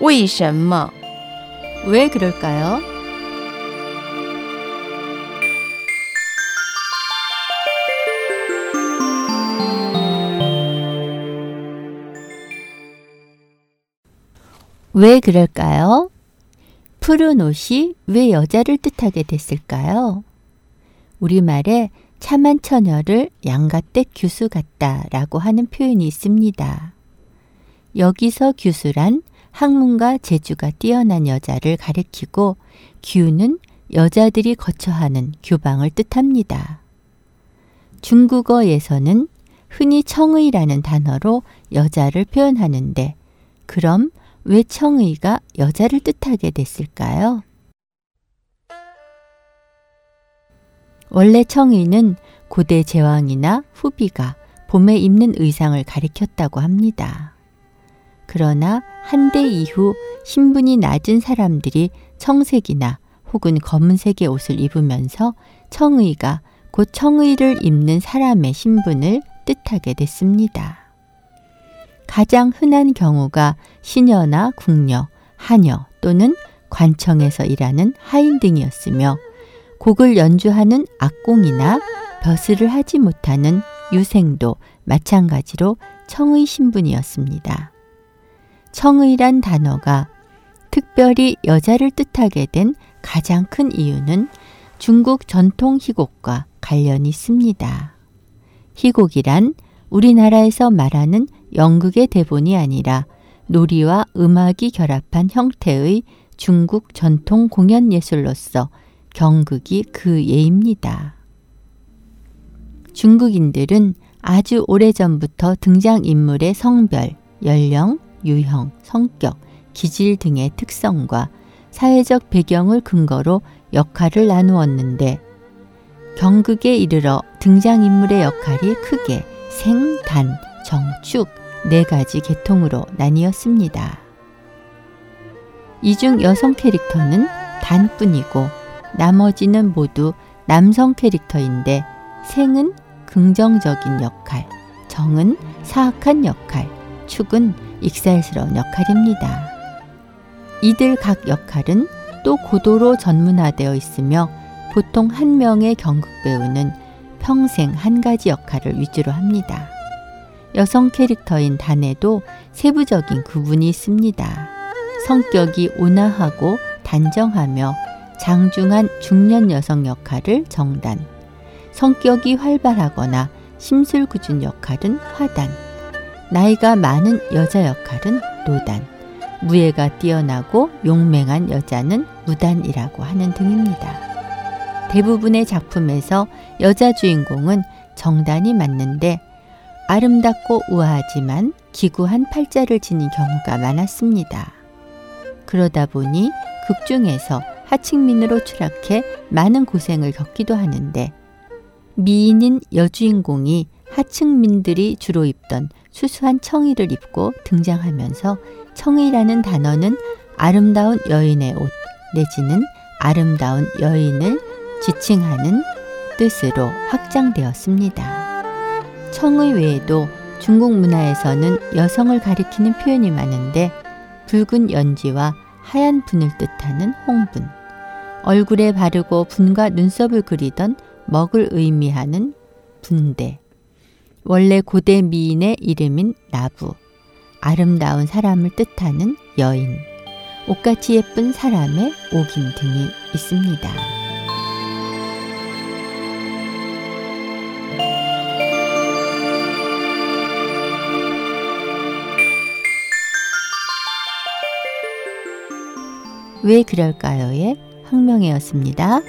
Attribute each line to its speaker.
Speaker 1: 为什么
Speaker 2: 왜 그럴까요? 왜 그럴까요? 푸른 옷이 왜 여자를 뜻하게 됐을까요? 우리말에 참한 처녀를 양가댁 규수 같다 라고 하는 표현이 있습니다. 여기서 규수란 학문과 재주가 뛰어난 여자를 가리키고 규는 여자들이 거처하는 규방을 뜻합니다. 중국어에서는 흔히 청의라는 단어로 여자를 표현하는데 그럼 왜 청의가 여자를 뜻하게 됐을까요? 원래 청의는 고대 제왕이나 후비가 봄에 입는 의상을 가리켰다고 합니다. 그러나 한대 이후 신분이 낮은 사람들이 청색이나 혹은 검은색의 옷을 입으면서 청의가 곧 청의를 입는 사람의 신분을 뜻하게 됐습니다. 가장 흔한 경우가 시녀나 궁녀, 하녀 또는 관청에서 일하는 하인 등이었으며 곡을 연주하는 악공이나 벼슬을 하지 못하는 유생도 마찬가지로 청의 신분이었습니다. 청의란 단어가 특별히 여자를 뜻하게 된 가장 큰 이유는 중국 전통 희곡과 관련이 있습니다. 희곡이란 우리나라에서 말하는 연극의 대본이 아니라 놀이와 음악이 결합한 형태의 중국 전통 공연 예술로서 경극이 그 예입니다. 중국인들은 아주 오래전부터 등장인물의 성별, 연령, 유형, 성격, 기질 등의 특성과 사회적 배경을 근거로 역할을 나누었는데 경극에 이르러 등장인물의 역할이 크게 생, 단, 정 축 네 가지 계통으로 나뉘었습니다. 이 중 여성 캐릭터는 단뿐이고 나머지는 모두 남성 캐릭터인데 생은 긍정적인 역할, 정은 사악한 역할, 축은 익살스러운 역할입니다. 이들 각 역할은 또 고도로 전문화되어 있으며 보통 한 명의 경극 배우는 평생 한 가지 역할을 위주로 합니다. 여성 캐릭터인 단에도 세부적인 구분이 있습니다. 성격이 온화하고 단정하며 장중한 중년 여성 역할을 정단, 성격이 활발하거나 심술궂은 역할은 화단, 나이가 많은 여자 역할은 노단, 무예가 뛰어나고 용맹한 여자는 무단이라고 하는 등입니다. 대부분의 작품에서 여자 주인공은 정단이 맞는데 아름답고 우아하지만 기구한 팔자를 지닌 경우가 많았습니다. 그러다 보니 극중에서 하층민으로 추락해 많은 고생을 겪기도 하는데 미인인 여주인공이 하층민들이 주로 입던 수수한 청의를 입고 등장하면서 청의라는 단어는 아름다운 여인의 옷 내지는 아름다운 여인을 지칭하는 뜻으로 확장되었습니다. 청의 외에도 중국 문화에서는 여성을 가리키는 표현이 많은데 붉은 연지와 하얀 분을 뜻하는 홍분, 얼굴에 바르고 분과 눈썹을 그리던 먹을 의미하는 분대, 원래 고대 미인의 이름인 나부, 아름다운 사람을 뜻하는 여인, 옷같이 예쁜 사람의 옥인 등이 있습니다. 왜 그럴까요의 황명혜였습니다.